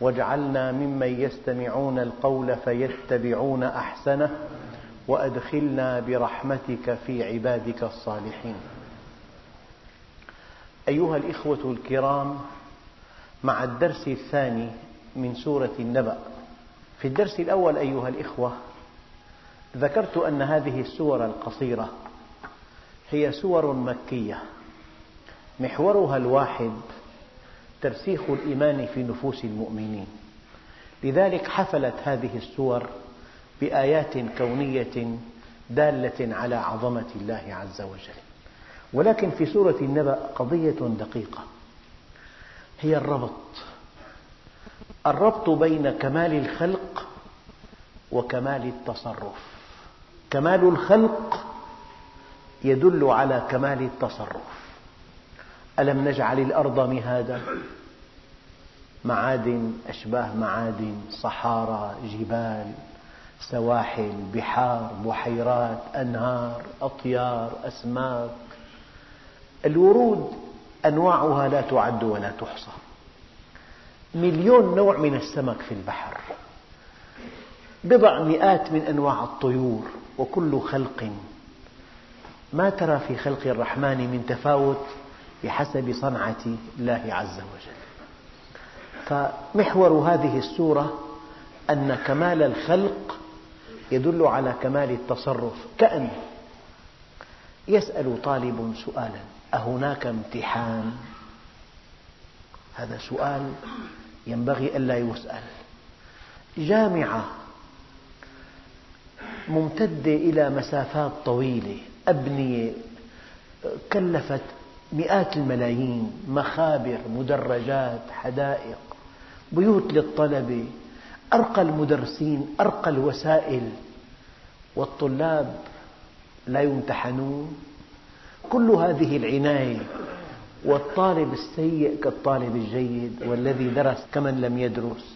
واجعلنا ممن يستمعون القول فيتبعون أحسنه وأدخلنا برحمتك في عبادك الصالحين. أيها الإخوة الكرام مع الدرس الثاني من سورة النبأ في الدرس الأول أيها الإخوة ذكرت أن هذه السور القصيرة هي سور مكية محورها الواحد ترسيخ الإيمان في نفوس المؤمنين. لذلك حفلت هذه السور بآيات كونية دالة على عظمة الله عز وجل. ولكن في سورة النبأ قضية دقيقة. هي الربط. الربط بين كمال الخلق وكمال التصرف. كمال الخلق يدل على كمال التصرف. ألم نجعل الأرض مهادا؟ معادن أشباه معادن صحارى جبال سواحل بحار بحيرات أنهار أطيار أسماك. الورود أنواعها لا تعد ولا تحصى. مليون نوع من السمك في البحر. بضع مئات من أنواع الطيور وكل خلق. ما ترى في خلق الرحمن من تفاوت؟ بحسب صنعة الله عز وجل. فمحور هذه السورة أن كمال الخلق يدل على كمال التصرف. كأن يسأل طالب سؤالا أهناك امتحان؟ هذا سؤال ينبغي ألا يسأل. جامعة ممتدة إلى مسافات طويلة أبنية كلفت مئات الملايين مخابر مدرجات حدائق بيوت للطلبة أرقى المدرسين أرقى الوسائل والطلاب لا يمتحنون. كل هذه العناية والطالب السيء كالطالب الجيد والذي درس كمن لم يدرس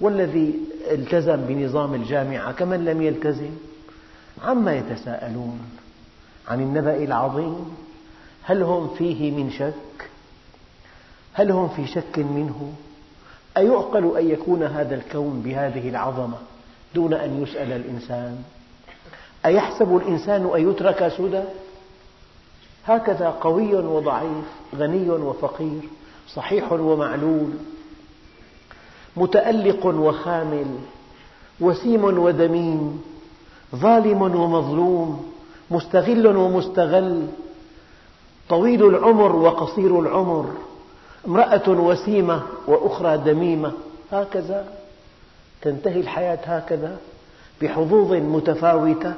والذي التزم بنظام الجامعة كمن لم يلتزم عما يتساءلون عن النبأ العظيم؟ هل هم فيه من شك؟ هل هم في شك منه؟ أيعقل أن يكون هذا الكون بهذه العظمة دون أن يسأل الإنسان؟ أيحسب الإنسان أن يترك سدى؟ هكذا قوي وضعيف غني وفقير صحيح ومعلول متألق وخامل وسيم ودميم ظالم ومظلوم مستغل ومستغل طويل العمر وقصير العمر امرأة وسيمة وأخرى دميمة هكذا تنتهي الحياة هكذا بحظوظ متفاوتة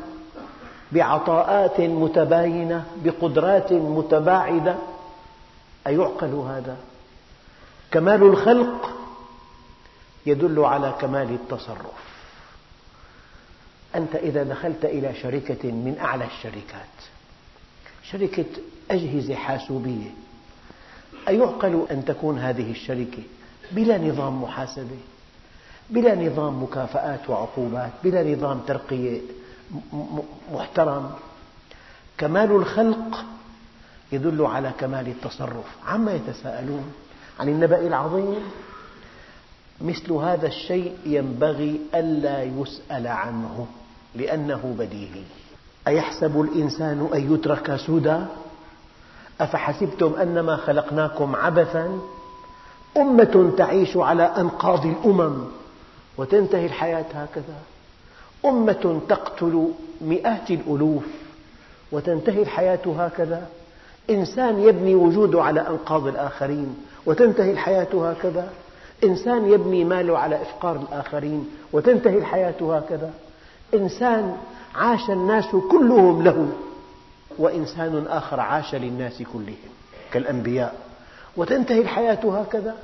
بعطاءات متباينة بقدرات متباعدة. أيعقل هذا؟ كمال الخلق يدل على كمال التصرف. أنت إذا دخلت إلى شركة من أعلى الشركات. شركة أجهزة حاسوبية. أيعقل أن تكون هذه الشركة بلا نظام محاسبة بلا نظام مكافآت وعقوبات بلا نظام ترقية محترم. كمال الخلق يدل على كمال التصرف. عما يتساءلون عن النبأ العظيم؟ مثل هذا الشيء ينبغي ألا يسأل عنه لأنه بديهي. أيحسب الإنسان أن يترك سدى أفحسبتم أنما خلقناكم عبثا؟ أمة تعيش على أنقاض الأمم وتنتهي الحياة هكذا. أمة تقتل مئات الألوف وتنتهي الحياة هكذا. إنسان يبني وجوده على أنقاض الآخرين وتنتهي الحياة هكذا. إنسان يبني ماله على إفقار الآخرين وتنتهي الحياة هكذا. إنسان عاش الناس كلهم له وإنسان آخر عاش للناس كلهم كالأنبياء. وتنتهي الحياة هكذا؟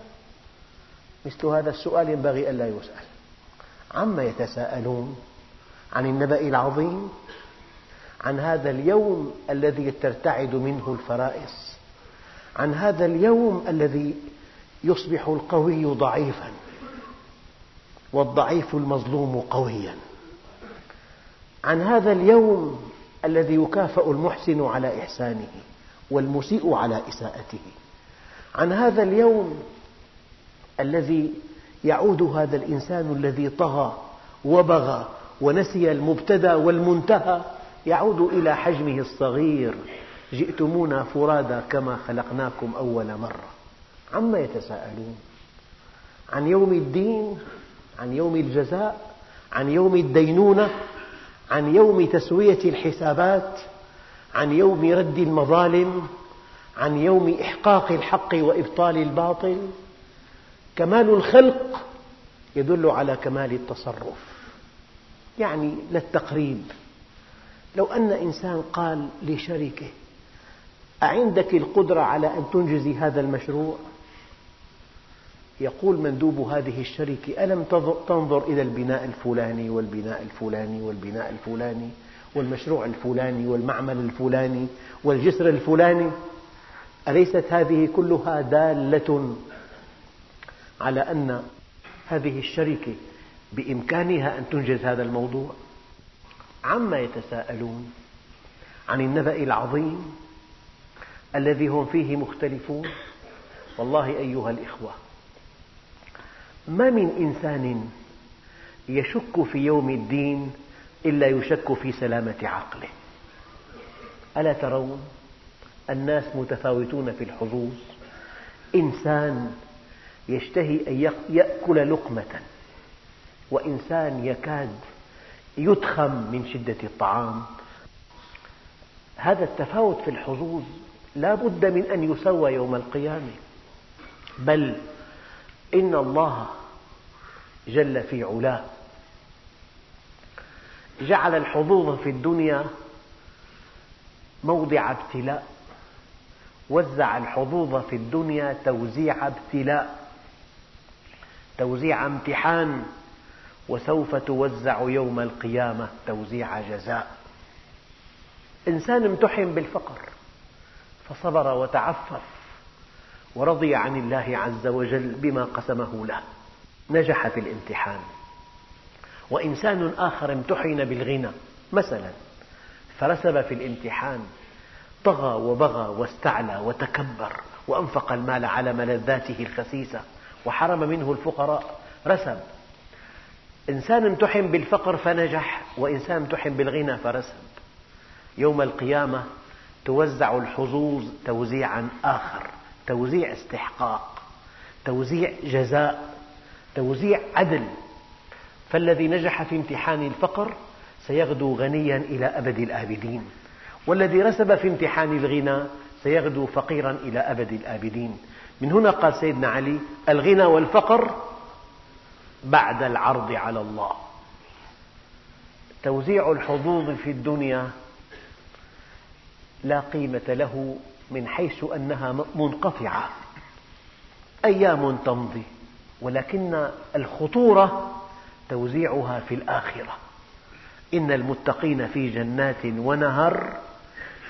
مثل هذا السؤال ينبغي ألا يسأل. عما يتساءلون عن النبأ العظيم؟ عن هذا اليوم الذي ترتعد منه الفرائص عن هذا اليوم الذي يصبح القوي ضعيفا والضعيف المظلوم قويا. عن هذا اليوم الذي يكافأ المحسن على إحسانه والمسيء على إساءته. عن هذا اليوم الذي يعود هذا الإنسان الذي طغى وبغى ونسي المبتدأ والمنتهى يعود إلى حجمه الصغير. جئتمونا فرادى كما خلقناكم أول مرة. عما يتساءلون؟ عن يوم الدين؟ عن يوم الجزاء؟ عن يوم الدينونة؟ عن يوم تسوية الحسابات عن يوم رد المظالم عن يوم إحقاق الحق وإبطال الباطل. كمال الخلق يدل على كمال التصرف. يعني للتقريب لو أن إنسان قال لشريكه أعندك القدرة على أن تنجزي هذا المشروع؟ يقول مندوب هذه الشركة ألم تنظر إلى البناء الفلاني والبناء الفلاني والبناء الفلاني والمشروع الفلاني والمعمل الفلاني والجسر الفلاني؟ أليست هذه كلها دالة على أن هذه الشركة بإمكانها أن تنجز هذا الموضوع؟ عما يتساءلون عن النبأ العظيم الذي هم فيه مختلفون؟ والله أيها الإخوة ما من إنسان يشك في يوم الدين إلا يشك في سلامة عقله. ألا ترون الناس متفاوتون في الحظوظ؟ إنسان يشتهي أن يأكل لقمة وإنسان يكاد يدخم من شدة الطعام. هذا التفاوت في الحظوظ لا بد من أن يسوى يوم القيامة بل إن الله جل في علاه. جعل الحظوظ في الدنيا موضع ابتلاء وزع الحظوظ في الدنيا توزيع ابتلاء. توزيع امتحان وسوف توزع يوم القيامة توزيع جزاء. إنسان امتحن بالفقر فصبر وتعفف ورضي عن الله عز وجل بما قسمه له. نجح في الامتحان. وإنسان آخر امتحن بالغنى مثلا فرسب في الامتحان طغى وبغى واستعلى وتكبر وأنفق المال على ملذاته الخسيسة وحرم منه الفقراء رسب. إنسان امتحن بالفقر فنجح وإنسان امتحن بالغنى فرسب. يوم القيامة توزع الحظوظ توزيعا آخر. توزيع استحقاق توزيع جزاء توزيع عدل. فالذي نجح في امتحان الفقر سيغدو غنيا إلى أبد الآبدين والذي رسب في امتحان الغنى سيغدو فقيرا إلى أبد الآبدين. من هنا قال سيدنا علي الغنى والفقر بعد العرض على الله. توزيع الحظوظ في الدنيا لا قيمة له من حيث أنها منقطعة. أيام تمضي ولكن الخطورة توزيعها في الآخرة. إن المتقين في جنات ونهر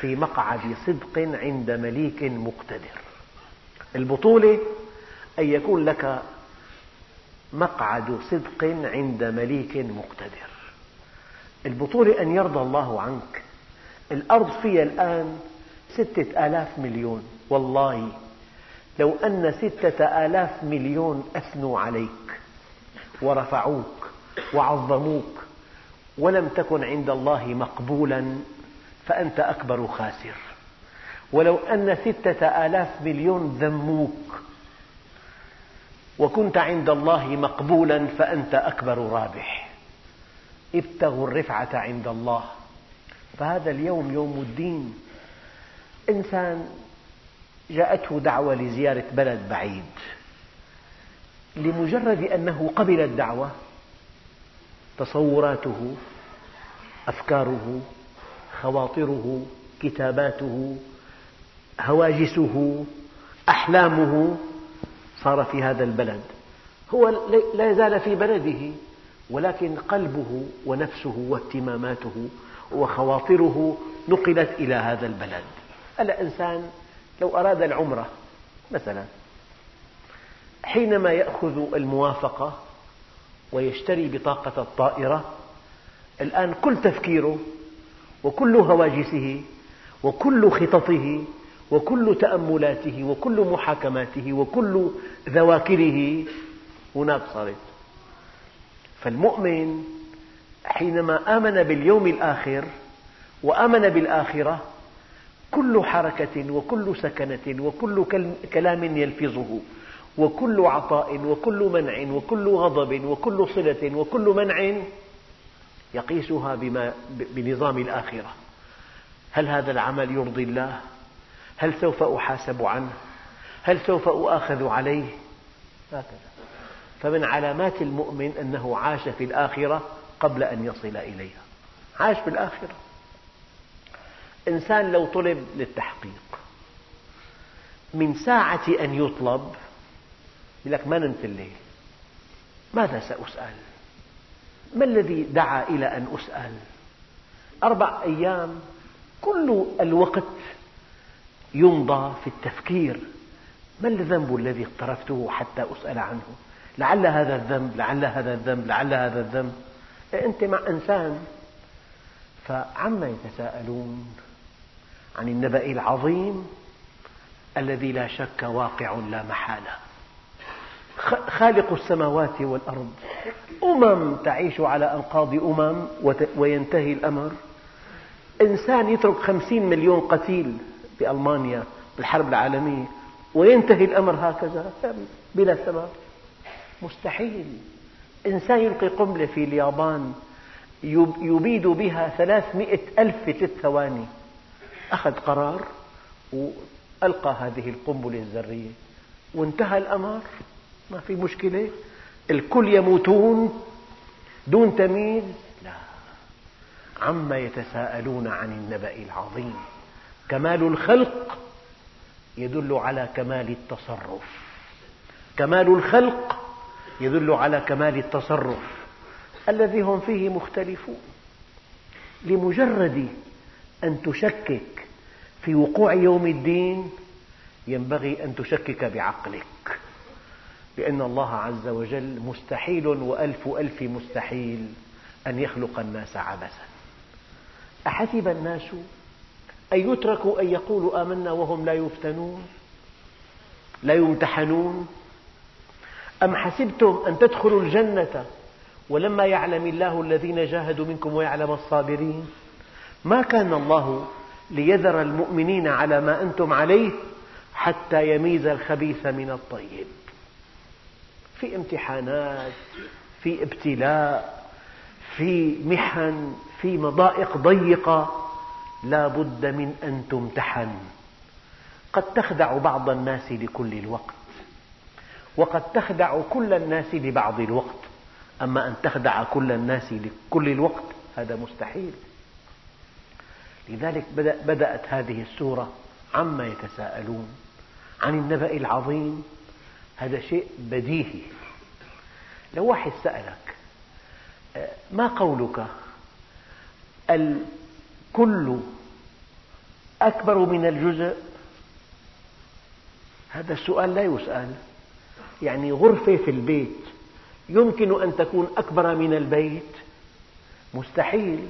في مقعد صدق عند مليك مقتدر. البطولة أن يكون لك مقعد صدق عند مليك مقتدر. البطولة أن يرضى الله عنك. الأرض فيها الآن ستة آلاف مليون. والله لو أن ستة آلاف مليون أثنوا عليك ورفعوك وعظموك ولم تكن عند الله مقبولا فأنت أكبر خاسر. ولو أن ستة آلاف مليون ذموك وكنت عند الله مقبولا فأنت أكبر رابح. ابتغوا الرفعة عند الله. فهذا اليوم يوم الدين. إنسان جاءته دعوة لزيارة بلد بعيد لمجرد أنه قبل الدعوة تصوراته أفكاره خواطره كتاباته هواجسه أحلامه صار في هذا البلد. هو لا يزال في بلده ولكن قلبه ونفسه واهتماماته وخواطره نقلت إلى هذا البلد. هلا إنسان لو أراد العمرة مثلا حينما يأخذ الموافقة ويشتري بطاقة الطائرة الآن كل تفكيره وكل هواجسه وكل خططه وكل تأملاته وكل محاكماته وكل ذواكره هناك صارت. فالمؤمن حينما آمن باليوم الآخر وآمن بالآخرة كل حركة وكل سكنة وكل كلام يلفظه وكل عطاء وكل منع وكل غضب وكل صلة وكل منع يقيسها بما بنظام الآخرة هل هذا العمل يرضي الله؟ هل سوف أحاسب عنه؟ هل سوف أؤاخذ عليه؟ هكذا فمن علامات المؤمن أنه عاش في الآخرة قبل أن يصل إليها عاش في الآخرة إنسان لو طلب للتحقيق من ساعة أن يطلب يقول لك ما نمت الليل ماذا سأسأل؟ ما الذي دعا إلى أن أسأل؟ أربع أيام كل الوقت يمضى في التفكير ما الذنب الذي اقترفته حتى أسأل عنه؟ لعل هذا الذنب لعل هذا الذنب لعل هذا الذنب. أنت مع إنسان فعما يتساءلون؟ عن النبأ العظيم الذي لا شك واقع لا محالة. خالق السماوات والأرض. أمم تعيش على أنقاض أمم وينتهي الأمر. إنسان يترك خمسين مليون قتيل في ألمانيا بالحرب العالمية وينتهي الأمر هكذا بلا سبب. مستحيل. إنسان يلقي قنبلة في اليابان يبيد بها ثلاثمئة ألف في ثلاث ثواني. أخذ قرار وألقى هذه القنبلة الذرية. وانتهى الأمر ما في مشكلة. الكل يموتون دون تمييز. لا. عما يتساءلون عن النبأ العظيم. كمال الخلق يدل على كمال التصرف. كمال الخلق يدل على كمال التصرف. الذي هم فيه مختلفون. لمجرد أن تشكك في وقوع يوم الدين ينبغي أن تشكك بعقلك لأن الله عز وجل مستحيل وألف ألف مستحيل أن يخلق الناس عبثا. أحسب الناس أن يتركوا أن يقولوا آمنا وهم لا يفتنون لا يمتحنون؟ أم حسبتم أن تدخلوا الجنة ولما يعلم الله الذين جاهدوا منكم ويعلم الصابرين؟ ما كان الله ليذر المؤمنين على ما أنتم عليه حتى يميز الخبيث من الطيب. في امتحانات في ابتلاء في محن في مضائق ضيقة لا بد من أن تمتحن. قد تخدع بعض الناس لكل الوقت وقد تخدع كل الناس لبعض الوقت. أما أن تخدع كل الناس لكل الوقت هذا مستحيل. لذلك بدأت هذه السورة عما يتساءلون عن النبأ العظيم. هذا شيء بديهي. لو واحد سألك ما قولك؟ الكل أكبر من الجزء؟ هذا السؤال لا يسأل. يعني غرفة في البيت يمكن أن تكون أكبر من البيت؟ مستحيل.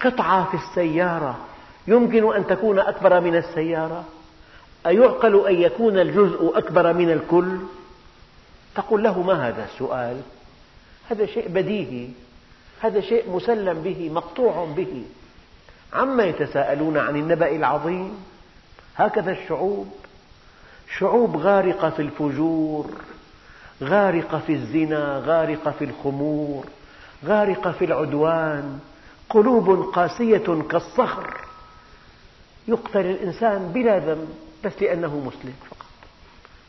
قطعة في السيارة. يمكن أن تكون أكبر من السيارة. أيعقل أن يكون الجزء أكبر من الكل؟ تقول له ما هذا السؤال؟ هذا شيء بديهي. هذا شيء مسلم به مقطوع به. عما يتساءلون عن النبأ العظيم؟ هكذا الشعوب. شعوب غارقة في الفجور غارقة في الزنا غارقة في الخمور غارقة في العدوان. قلوب قاسية كالصخر. يقتل الإنسان بلا ذنب بس لأنه مسلم فقط.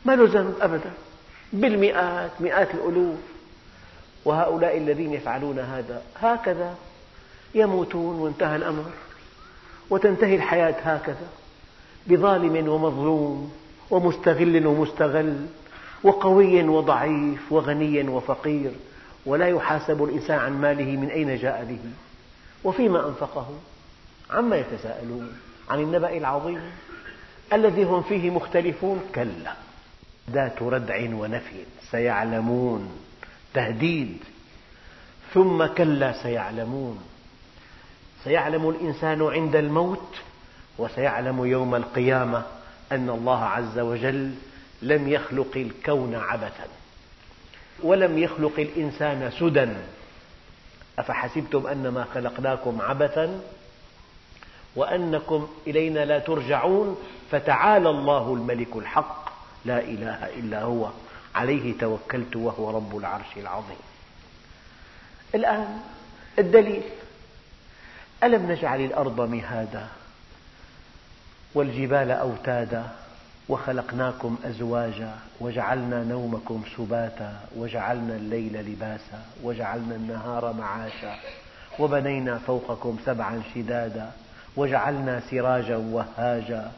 ما له ذنب أبدا. بالمئات مئات الألوف. وهؤلاء الذين يفعلون هذا هكذا يموتون وانتهى الأمر. وتنتهي الحياة هكذا. بظالم ومظلوم ومستغل ومستغل وقوي وضعيف وغني وفقير. ولا يحاسب الإنسان عن ماله من أين جاء به. وفيما أنفقه عما يتساءلون عن النبأ العظيم الذي هم فيه مختلفون. كلا ذات ردع ونفي سيعلمون تهديد. ثم كلا سيعلمون سيعلم الإنسان عند الموت وسيعلم يوم القيامة أن الله عز وجل لم يخلق الكون عبثا ولم يخلق الإنسان سدى أفحسبتم أنما خلقناكم عبثا وأنكم إلينا لا ترجعون؟ فتعالى الله الملك الحق لا إله إلا هو عليه توكلت وهو رب العرش العظيم. الآن الدليل ألم نجعل الأرض مهادا والجبال أوتادا؟ وخلقناكم أزواجا وجعلنا نومكم سباتا وجعلنا الليل لباسا وجعلنا النهار معاشا وبنينا فوقكم سبعا شدادا وجعلنا سراجا وهاجا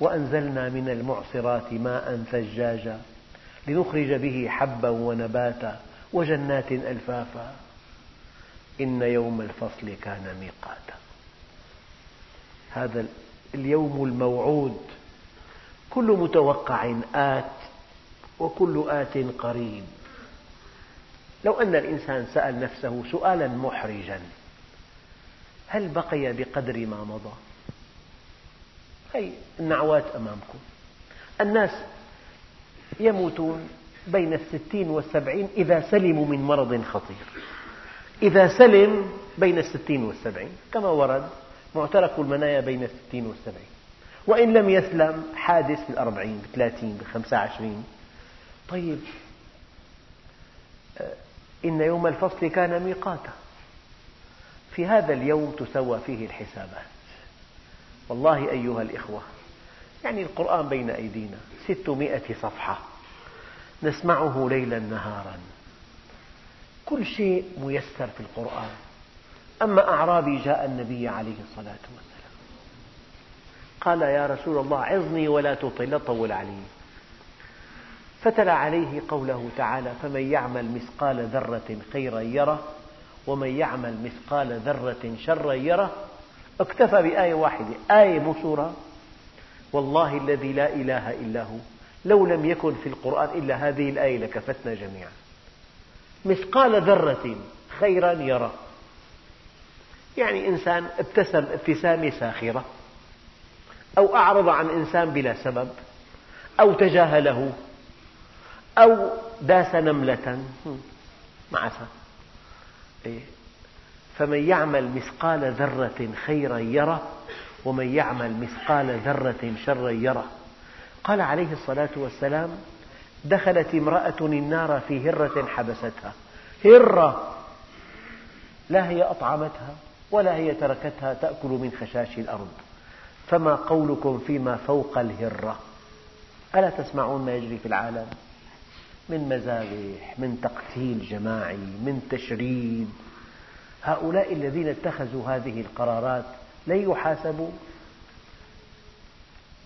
وأنزلنا من المعصرات ماء ثجاجا لنخرج به حبا ونباتا وجنات ألفافا. إن يوم الفصل كان ميقاتا. هذا اليوم الموعود كل متوقع آت وكل آت قريب. لو أن الإنسان سأل نفسه سؤالا محرجا هل بقي بقدر ما مضى؟ هي النعوات أمامكم. الناس يموتون بين الستين والسبعين إذا سلموا من مرض خطير. إذا سلم بين الستين والسبعين كما ورد معترك المنايا بين الستين والسبعين. وإن لم يسلم حادث بالأربعين بالثلاثين بالخمسة عشرين. طيب آه، إن يوم الفصل كان ميقاتا. في هذا اليوم تسوى فيه الحسابات. والله أيها الإخوة يعني القرآن بين أيدينا ستمائة صفحة. نسمعه ليلا نهارا. كل شيء ميسر في القرآن. أما أعرابي جاء النبي عليه الصلاة والسلام. قال يا رسول الله عظني ولا تطل لا تطول علي. فتلا عليه قوله تعالى فمن يعمل مثقال ذرة خيرا يره ومن يعمل مثقال ذرة شرا يره. اكتفى بآية واحدة آية مو سورة والله الذي لا إله إلا هو لو لم يكن في القرآن إلا هذه الآية لكفتنا جميعا. مثقال ذرة خيرا يره. يعني إنسان ابتسم ابتسامة ساخرة. أو أعرض عن إنسان بلا سبب أو تجاهله أو داس نملة. معسى إيه؟ فمن يعمل مثقال ذرة خيرا يره ومن يعمل مثقال ذرة شرا يره. قال عليه الصلاة والسلام دخلت امرأة النار في هرة حبستها. هرة! لا هي أطعمتها ولا هي تركتها تأكل من خشاش الأرض. فما قولكم فيما فوق الهرة؟ ألا تسمعون ما يجري في العالم؟ من مذابح من تقتيل جماعي من تشريد. هؤلاء الذين اتخذوا هذه القرارات لن يحاسبوا.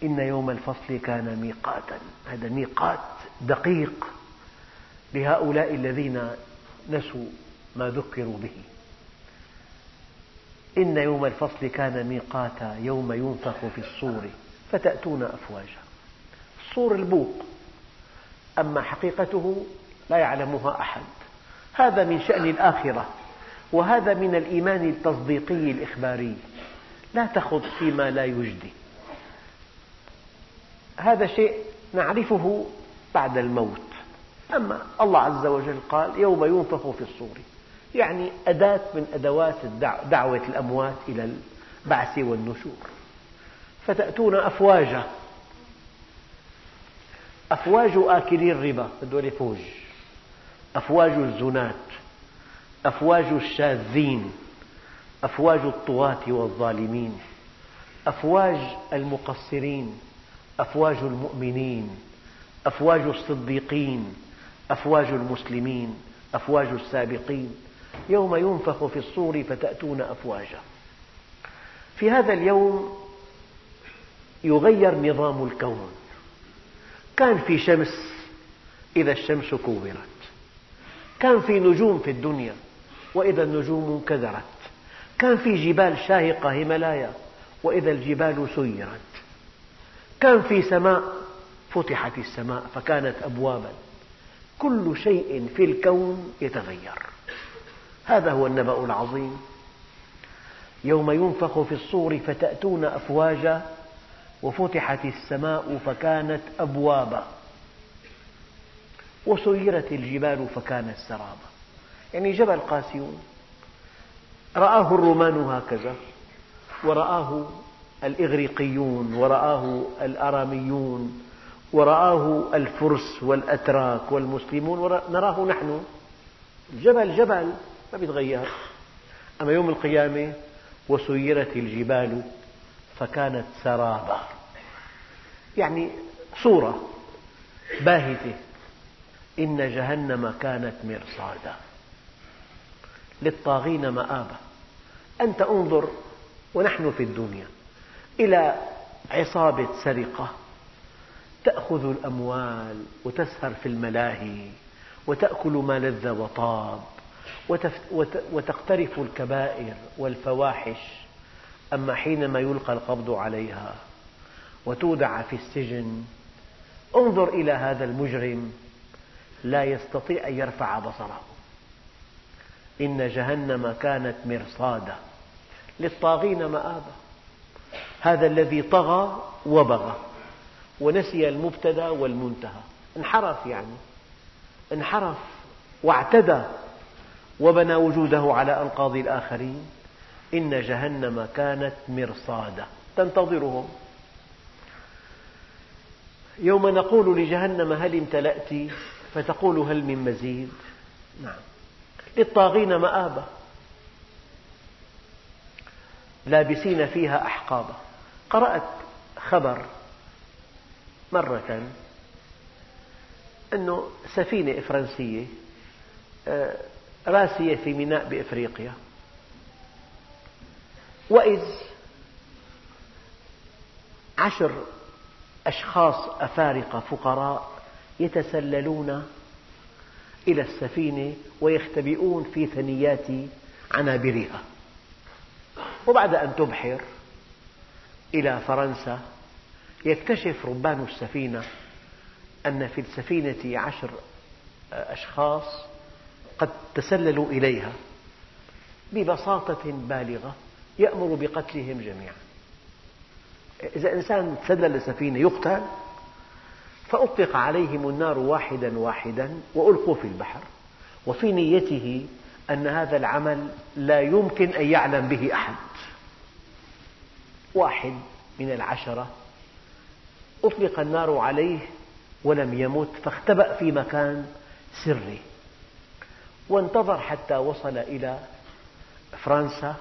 إن يوم الفصل كان ميقاتا. هذا ميقات دقيق لهؤلاء الذين نسوا ما ذكروا به. إن يوم الفصل كان ميقاتا يوم ينفخ في الصور فتأتون أفواجا. الصور البوق أما حقيقته لا يعلمها أحد. هذا من شأن الآخرة وهذا من الإيمان التصديقي الإخباري. لا تخض فيما لا يجدي. هذا شيء نعرفه بعد الموت. أما الله عز وجل قال يوم ينفخ في الصور. يعني أداة من أدوات دعوة الأموات إلى البعث والنشور. فتأتون أفواجا أفواج آكلي الربا هذول فوج. أفواج الزنات. أفواج الشاذين. أفواج الطغاة والظالمين. أفواج المقصرين. أفواج المؤمنين. أفواج الصديقين. أفواج المسلمين. أفواج السابقين. يوم ينفخ في الصور فتأتون أفواجا. في هذا اليوم يغير نظام الكون. كان في شمس إذا الشمس كورت. كان في نجوم في الدنيا وإذا النجوم انكدرت. كان في جبال شاهقة هيمالايا وإذا الجبال سيرت. كان في سماء فتحت السماء فكانت أبوابا. كل شيء في الكون يتغير. هذا هو النبأ العظيم. يوم ينفخ في الصور فتأتون أفواجا وفتحت السماء فكانت أبوابا. وسيرت الجبال فكانت سرابا. يعني جبل قاسيون. رآه الرومان هكذا ورآه الإغريقيون ورآه الأراميون ورآه الفرس والأتراك والمسلمون نراه نحن. الجبل جبل. ما بيتغير. أما يوم القيامة وسيرت الجبال فكانت سرابا. يعني صورة باهتة. إن جهنم كانت مرصادا. للطاغين مآبا. أنت انظر ونحن في الدنيا. إلى عصابة سرقة تأخذ الأموال وتسهر في الملاهي وتأكل ما لذ وطاب وتقترف الكبائر والفواحش أما حينما يلقى القبض عليها وتودع في السجن انظر إلى هذا المجرم لا يستطيع أن يرفع بصره. إن جهنم كانت مرصادا للطاغين مآبا. هذا الذي طغى وبغى ونسي المبتدأ والمنتهى. انحرف يعني انحرف واعتدى. وبنى وجوده على أنقاض الآخرين. إن جهنم كانت مرصادا. تنتظرهم. يوم نقول لجهنم هل امتلأت فتقول هل من مزيد؟ نعم. للطاغين مآبا لابسين فيها أحقابا. قرأت خبر مرة أن سفينة فرنسية آه، راسية في ميناء بإفريقيا. وإذ عشر أشخاص أفارقة فقراء يتسللون إلى السفينة ويختبئون في ثنيات عنابرها وبعد أن تبحر إلى فرنسا يكتشف ربان السفينة أن في السفينة عشر أشخاص قد تسللوا إليها ببساطة بالغة يأمر بقتلهم جميعا. إذا إنسان تسلل لسفينة يقتل فأطلق عليهم النار واحدا واحدا وألقوا في البحر وفي نيته أن هذا العمل لا يمكن أن يعلم به أحد. واحد من العشرة أطلق النار عليه ولم يمت فاختبأ في مكان سري. وانتظر حتى وصل إلى فرنسا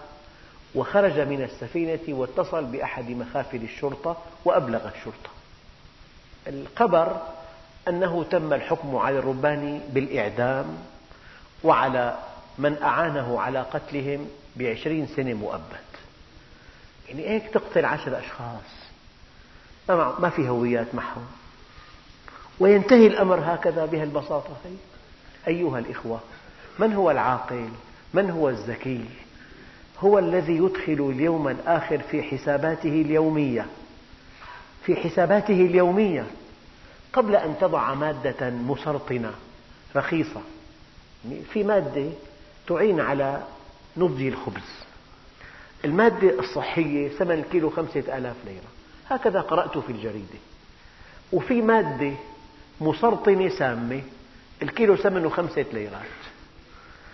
وخرج من السفينة واتصل بأحد مخافل الشرطة وأبلغ الشرطة. الخبر أنه تم الحكم على الرباني بالإعدام وعلى من أعانه على قتلهم بعشرين سنة مؤبد. يعني هيك تقتل عشر أشخاص. ما في هويات معهم. وينتهي الأمر هكذا بهالبساطة هي. أيها الإخوة من هو العاقل؟ من هو الذكي هو الذي يدخل اليوم الآخر في حساباته اليومية. في حساباته اليومية. قبل أن تضع مادة مسرطنة رخيصة. في مادة تعين على نضج الخبز. المادة الصحية ثمن الكيلو خمسة آلاف ليرة. هكذا قرأت في الجريدة. وفي مادة مسرطنة سامة الكيلو ثمنه خمسة ليرات.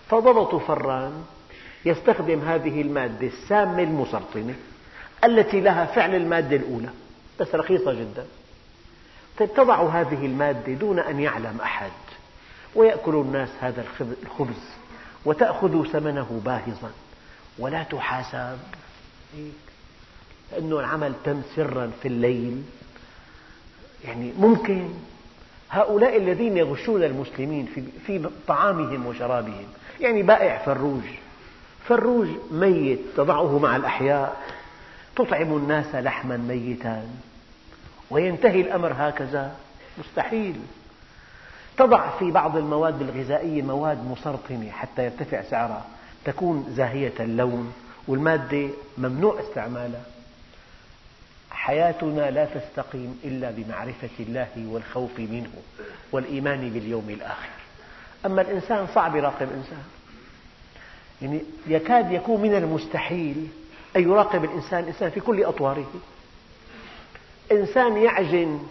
فضبط فران يستخدم هذه المادة السامة المسرطنة التي لها فعل المادة الأولى بس رخيصة جدا. طيب تضع هذه المادة دون أن يعلم أحد ويأكل الناس هذا الخبز وتأخذ ثمنه باهظا ولا تحاسب. لأن العمل تم سرا في الليل. يعني ممكن هؤلاء الذين يغشون المسلمين في طعامهم وشرابهم. يعني بائع فروج. فروج ميت تضعه مع الأحياء. تطعم الناس لحما ميتا وينتهي الأمر هكذا. مستحيل. تضع في بعض المواد الغذائية مواد مسرطنة حتى يرتفع سعرها. تكون زاهية اللون. والمادة ممنوع استعمالها. حياتنا لا تستقيم إلا بمعرفة الله والخوف منه والإيمان باليوم الآخر. أما الإنسان صعب يراقب إنسان يعني يكاد يكون من المستحيل أن يراقب الإنسان إنسان في كل أطواره. إنسان يعجن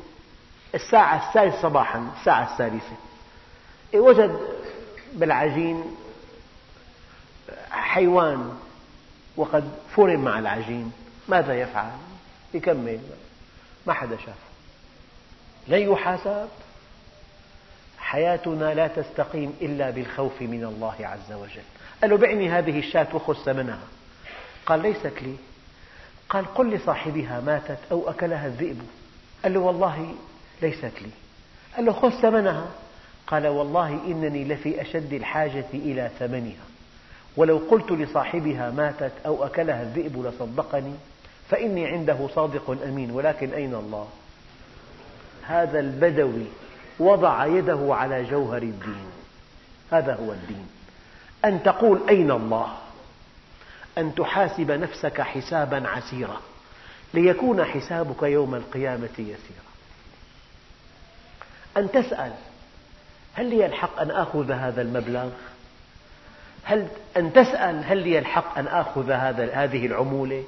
الساعة الثالثة صباحا الساعة الثالثة. وجد بالعجين حيوان وقد فرم مع العجين ماذا يفعل؟ يكمل. ما حدا شافه. لن يحاسب. حياتنا لا تستقيم إلا بالخوف من الله عز وجل. قال له بعني هذه الشاة وخذ ثمنها. قال ليست لي. قال قل لصاحبها ماتت أو أكلها الذئب. قال له والله ليست لي. قال له خذ ثمنها. قال والله إنني لفي أشد الحاجة إلى ثمنها. ولو قلت لصاحبها ماتت أو أكلها الذئب لصدقني. فإني عنده صادق أمين ولكن أين الله؟ هذا البدوي وضع يده على جوهر الدين. هذا هو الدين. أن تقول أين الله؟ أن تحاسب نفسك حسابا عسيرا. ليكون حسابك يوم القيامة يسيرا. أن تسأل هل لي الحق أن آخذ هذا المبلغ؟ هل أن تسأل هل لي الحق أن آخذ هذه العمولة؟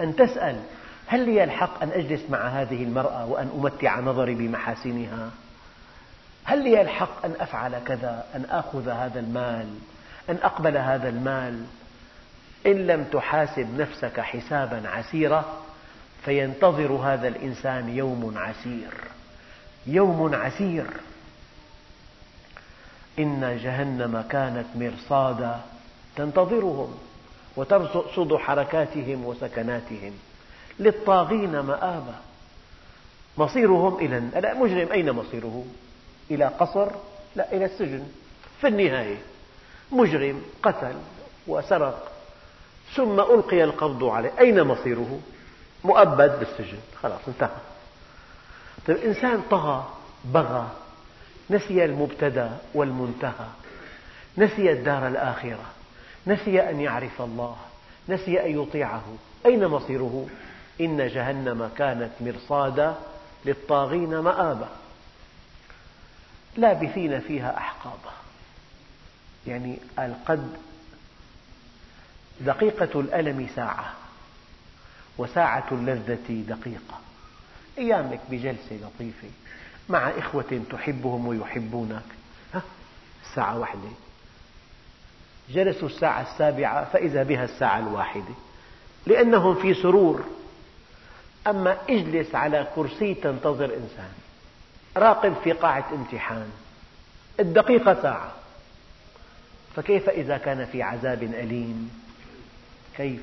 أن تسأل هل لي الحق أن أجلس مع هذه المرأة وأن أمتع نظري بمحاسنها؟ هل لي الحق أن أفعل كذا أن آخذ هذا المال أن أقبل هذا المال؟ إن لم تحاسب نفسك حسابا عسيرا فينتظر هذا الإنسان يوم عسير. يوم عسير. إن جهنم كانت مرصادا تنتظرهم. وترصد حركاتهم وسكناتهم للطاغين مآبا. مصيرهم إلى لا مجرم أين مصيره؟ إلى قصر؟ لا إلى السجن. في النهاية مجرم قتل وسرق. ثم ألقي القبض عليه. أين مصيره؟ مؤبد بالسجن. خلاص انتهى. طيب الإنسان طغى بغى نسي المبتدأ والمنتهى نسي الدار الآخرة. نسي أن يعرف الله نسي أن يطيعه. أين مصيره؟ إن جهنم كانت مرصادا للطاغين مآبا. لابثين فيها أحقابا. يعني قد دقيقة الألم ساعة وساعة اللذة دقيقة. أيامك بجلسة لطيفة مع إخوة تحبهم ويحبونك. الساعة واحدة. جلسوا الساعة السابعة فإذا بها الساعة الواحدة لأنهم في سرور. أما اجلس على كرسي تنتظر إنسان. راقب في قاعة امتحان. الدقيقة ساعة. فكيف إذا كان في عذاب أليم؟ كيف؟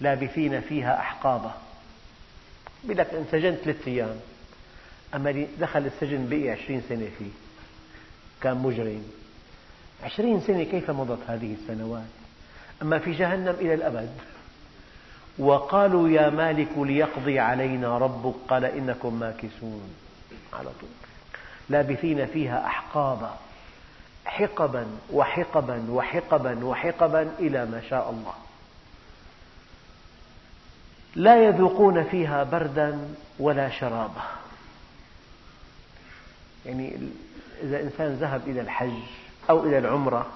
لابثين فيها أحقابا يقول لك انسجنت ثلاثة أيام. أما دخل السجن بقي عشرين سنة فيه. كان مجرم. عشرين سنة كيف مضت هذه السنوات؟ أما في جهنم إلى الأبد. وقالوا يا مالك ليقضي علينا ربك قال إنكم ماكثون. على طول. لابثين فيها أحقابا حقبا وحقبا وحقبا وحقبا إلى ما شاء الله. لا يذوقون فيها بردا ولا شرابا. يعني إذا إنسان ذهب إلى الحج أو إلى العمرة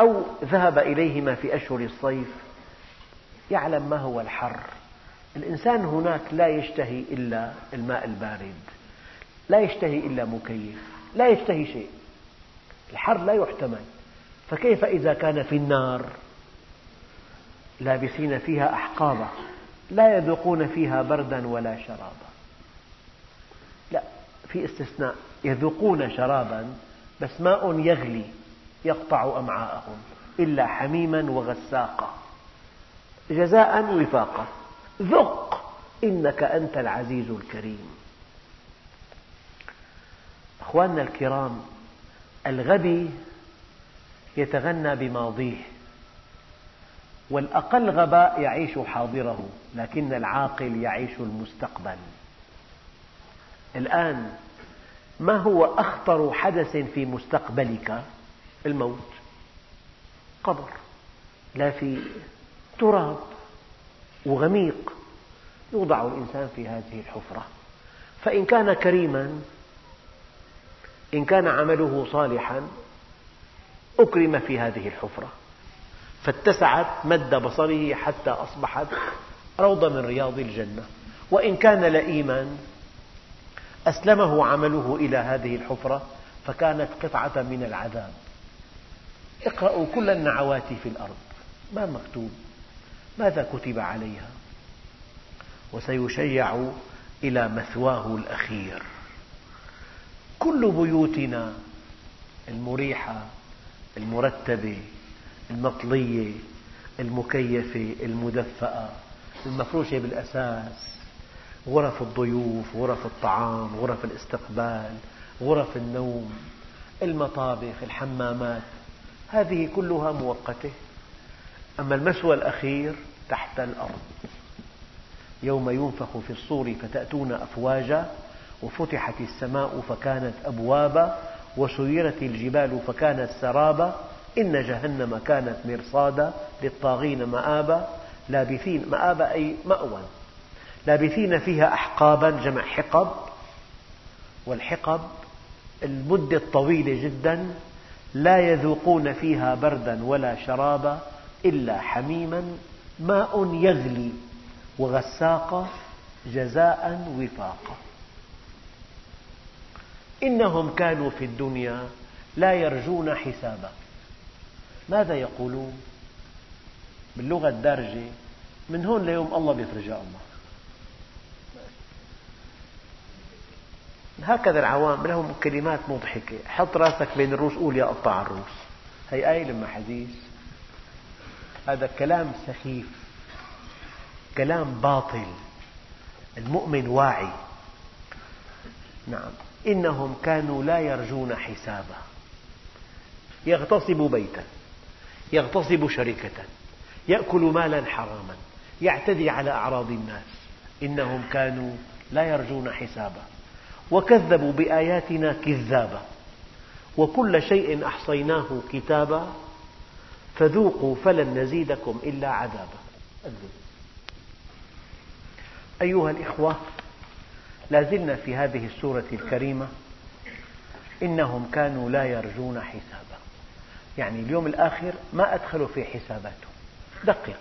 أو ذهب إليهما في أشهر الصيف يعلم ما هو الحر. الإنسان هناك لا يشتهي إلا الماء البارد لا يشتهي إلا مكيف لا يشتهي شيء. الحر لا يحتمل. فكيف إذا كان في النار؟ لابسين فيها أحقابا لا يذوقون فيها بردا ولا شرابا. لا في استثناء يذوقون شرابا بس ماء يغلي يقطع أمعاءهم إلا حميما وغساقا. جزاء وفاقا. ذق إنك أنت العزيز الكريم. أخواننا الكرام الغبي يتغنى بماضيه والأقل غباء يعيش حاضره لكن العاقل يعيش المستقبل. الآن ما هو أخطر حدث في مستقبلك؟ الموت قبر لا في تراب وغميق يوضع الإنسان في هذه الحفرة. فإن كان كريما إن كان عمله صالحا أكرم في هذه الحفرة. فاتسعت مد بصره حتى أصبحت روضة من رياض الجنة. وإن كان لئيما أسلمه عمله إلى هذه الحفرة فكانت قطعة من العذاب. اقرأوا كل النعوات في الأرض. ما مكتوب؟ ماذا كتب عليها؟ وسيشيع إلى مثواه الأخير. كل بيوتنا المريحة المرتبة المطلية المكيفة المدفأة المفروشة بالأساس غرف الضيوف غرف الطعام غرف الاستقبال غرف النوم المطابخ الحمامات هذه كلها مؤقتة. أما المثوى الأخير تحت الأرض يوم ينفخ في الصور فتأتون أفواجا وفتحت السماء فكانت أبوابا وسيرت الجبال فكانت سرابا. إن جهنم كانت مرصادا للطاغين مآبا. لابثين مآبا أي مأوى. لابثين فيها أحقابا جمع حقب. والحقب المدة الطويلة جدا لا يذوقون فيها بردا ولا شرابا إلا حميما ماء يغلي وغساقا جزاء وفاقا إنهم كانوا في الدنيا لا يرجون حسابا. ماذا يقولون؟ باللغة الدارجة من هون ليوم الله بيفرجها الله. هكذا العوام لهم كلمات مضحكة. حط راسك بين الروس قول يا قطع الروس. هي آية لما حديث. هذا كلام سخيف. كلام باطل. المؤمن واعي. نعم. إنهم كانوا لا يرجون حسابا يغتصب بيتا. يغتصب شركة. يأكل مالا حراما. يعتدي على أعراض الناس. إنهم كانوا لا يرجون حسابا وكذبوا بآياتنا كذابا. وكل شيء أحصيناه كتابا فذوقوا فلن نزيدكم إلا عذابا. أيها الإخوة لا زلنا في هذه السورة الكريمة إنهم كانوا لا يرجون حسابا. يعني اليوم الآخر ما أدخلوا في حساباته دقق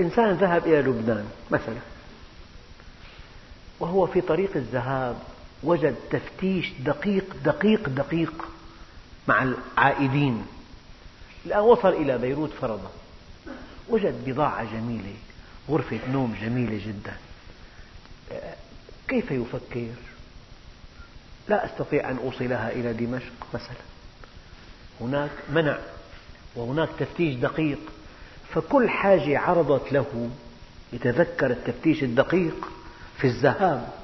إنسان ذهب إلى لبنان مثلا وهو في طريق الذهاب وجد تفتيش دقيق دقيق دقيق مع العائدين. الآن وصل إلى بيروت فرضا. وجد بضاعة جميلة غرفة نوم جميلة جدا. كيف يفكر؟ لا أستطيع أن أوصلها إلى دمشق مثلا. هناك منع وهناك تفتيش دقيق. فكل حاجة عرضت له يتذكر التفتيش الدقيق في الذهاب.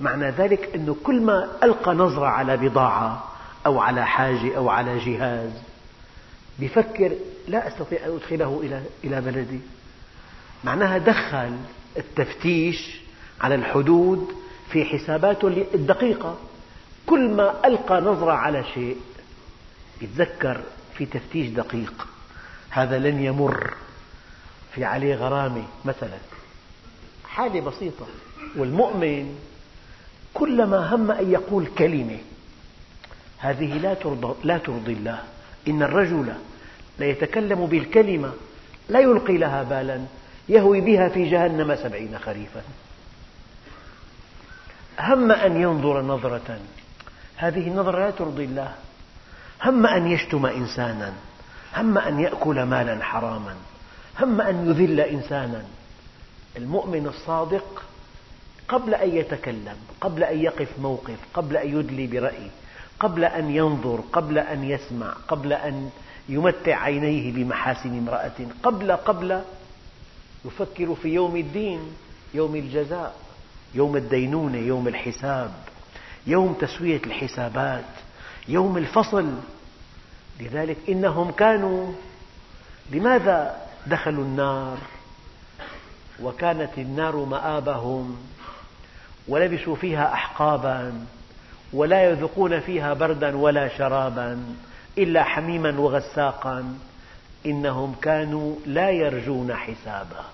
معنى ذلك أنه كل ما ألقى نظرة على بضاعة أو على حاجة أو على جهاز يفكر لا أستطيع أن أدخله إلى بلدي. معناها دخل التفتيش على الحدود في حساباته الدقيقة. كل ما ألقى نظرة على شيء يتذكر في تفتيش دقيق. هذا لن يمر في عليه غرامة مثلا. حالة بسيطة. والمؤمن كلما هم أن يقول كلمة هذه لا ترضي, لا ترضي الله. إن الرجل ليتكلم بالكلمة لا يلقي لها بالا يهوي بها في جهنم سبعين خريفا. هم أن ينظر نظرة هذه النظرة لا ترضي الله. هم أن يشتم إنسانا هم أن يأكل مالا حراما هم أن يذل إنسانا. المؤمن الصادق قبل أن يتكلم قبل أن يقف موقف قبل أن يدلي برأي قبل أن ينظر قبل أن يسمع قبل أن يمتع عينيه بمحاسن امرأة قبل قبل يفكر في يوم الدين يوم الجزاء يوم الدينونة يوم الحساب يوم تسوية الحسابات يوم الفصل. لذلك إنهم كانوا لماذا دخلوا النار؟ وكانت النار مآبهم. ولبسوا فيها أحقابا ولا يذوقون فيها بردا ولا شرابا إلا حميما وغساقا إنهم كانوا لا يرجون حسابا.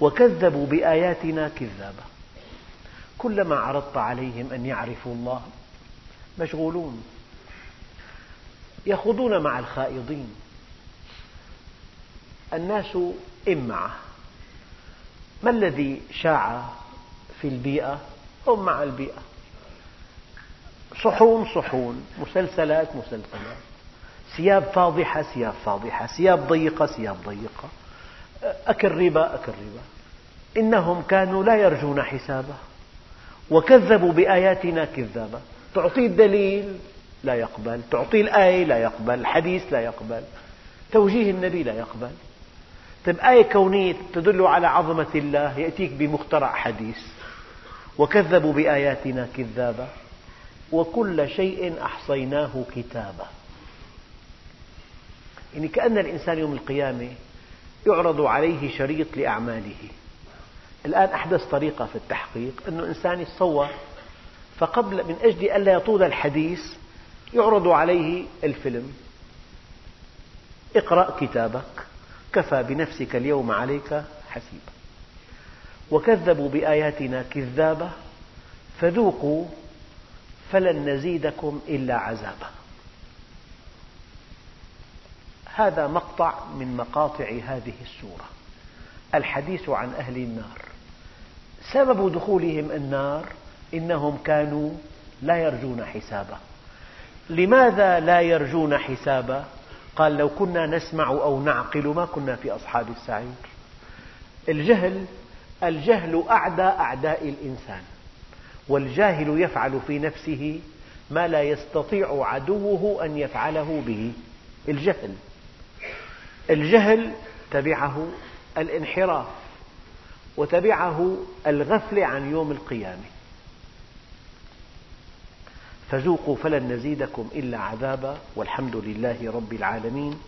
وكذبوا بآياتنا كذابا. كلما عرضت عليهم أن يعرفوا الله مشغولون يخوضون مع الخائضين. الناس إمعة ما الذي شاع في البيئة هم مع البيئة. صحون صحون. مسلسلات مسلسلات. ثياب فاضحة ثياب فاضحة. ثياب ضيقة ثياب ضيقة. أكل ربا أكل ربا. إنهم كانوا لا يرجون حسابا وكذبوا بآياتنا كذابا تعطيه الدليل لا يقبل. تعطيه الآية لا يقبل. الحديث لا يقبل. توجيه النبي لا يقبل. طيب آية كونية تدل على عظمة الله يأتيك بمخترع حديث. وكذبوا بآياتنا كذابا وكل شيء أحصيناه كتابا. يعني كأن الإنسان يوم القيامة يعرض عليه شريط لأعماله. الآن أحدث طريقة في التحقيق أن إنسان يتصور فقبل من أجل ألا يطول الحديث يعرض عليه الفيلم. اقرأ كتابك كفى بنفسك اليوم عليك حسيبا. وكذبوا بآياتنا كذابا فذوقوا فلن نزيدكم إلا عذابا. هذا مقطع من مقاطع هذه السورة. الحديث عن أهل النار. سبب دخولهم النار إنهم كانوا لا يرجون حسابا. لماذا لا يرجون حسابا؟ قال لو كنا نسمع أو نعقل ما كنا في أصحاب السعير. الجهل الجهل أعدى أعداء الإنسان والجاهل يفعل في نفسه ما لا يستطيع عدوه أن يفعله به الجهل. الجهل تبعه الانحراف وتبعه الغفلة عن يوم القيامة. فذوقوا فلن نزيدكم إلا عذابا والحمد لله رب العالمين.